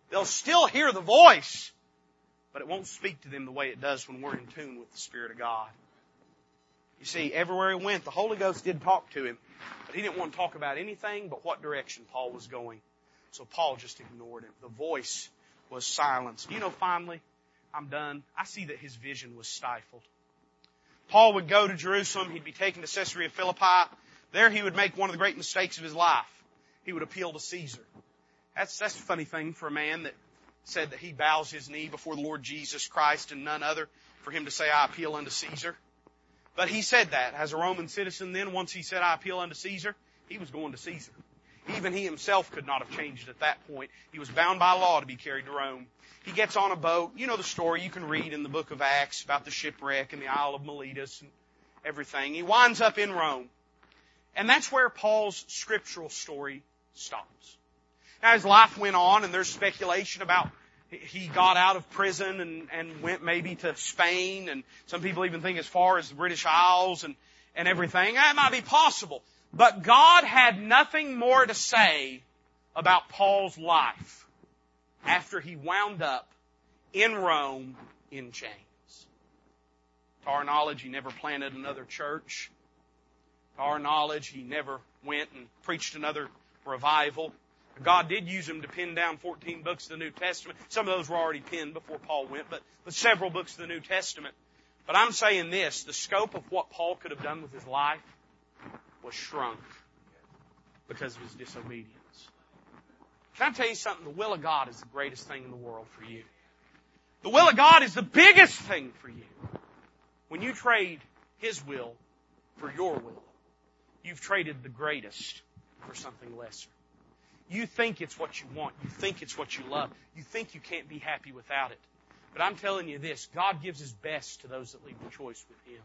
Speaker 1: They'll still hear the voice, but it won't speak to them the way it does when we're in tune with the Spirit of God. You see, everywhere he went, the Holy Ghost did talk to him, but he didn't want to talk about anything but what direction Paul was going. So Paul just ignored him. The voice was silenced. You know, finally, I'm done. I see that his vision was stifled. Paul would go to Jerusalem. He'd be taken to Caesarea Philippi. There he would make one of the great mistakes of his life. He would appeal to Caesar. That's, that's a funny thing for a man that said that he bows his knee before the Lord Jesus Christ and none other for him to say, I appeal unto Caesar. But he said that as a Roman citizen then, once he said, I appeal unto Caesar, he was going to Caesar. Even he himself could not have changed at that point. He was bound by law to be carried to Rome. He gets on a boat. You know the story. You can read in the book of Acts about the shipwreck and the Isle of Miletus and everything. He winds up in Rome. And that's where Paul's scriptural story stops. Now his life went on and there's speculation about he got out of prison and, and went maybe to Spain and some people even think as far as the British Isles and, and everything. That might be possible. But God had nothing more to say about Paul's life after he wound up in Rome in chains. To our knowledge, he never planted another church. To our knowledge, he never went and preached another revival. God did use him to pin down 14 books of the New Testament. Some of those were already pinned before Paul went, but, but several books of the New Testament. But I'm saying this, the scope of what Paul could have done with his life was shrunk because of his disobedience. Can I tell you something? The will of God is the greatest thing in the world for you. The will of God is the biggest thing for you. When you trade His will for your will, you've traded the greatest for something lesser. You think it's what you want. You think it's what you love. You think you can't be happy without it. But I'm telling you this, God gives His best to those that leave the choice with Him.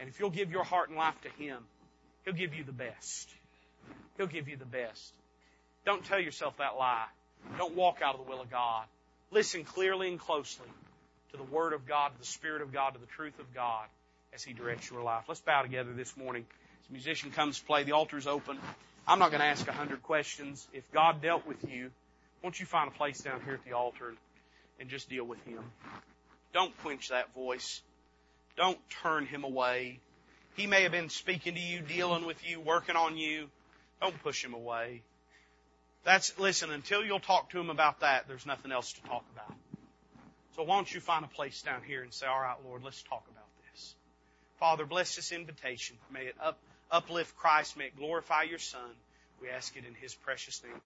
Speaker 1: And if you'll give your heart and life to Him, He'll give you the best. He'll give you the best. Don't tell yourself that lie. Don't walk out of the will of God. Listen clearly and closely to the Word of God, to the Spirit of God, to the truth of God as He directs your life. Let's bow together this morning. As the musician comes to play, the altar is open. I'm not going to ask a hundred questions. If God dealt with you, won't you find a place down here at the altar and just deal with Him? Don't quench that voice. Don't turn Him away. He may have been speaking to you, dealing with you, working on you. Don't push Him away. That's, listen, until you'll talk to him about that, there's nothing else to talk about. So why don't you find a place down here and say, all right, Lord, let's talk about this. Father, bless this invitation. May it up, uplift Christ. May it glorify your Son. We ask it in His precious name.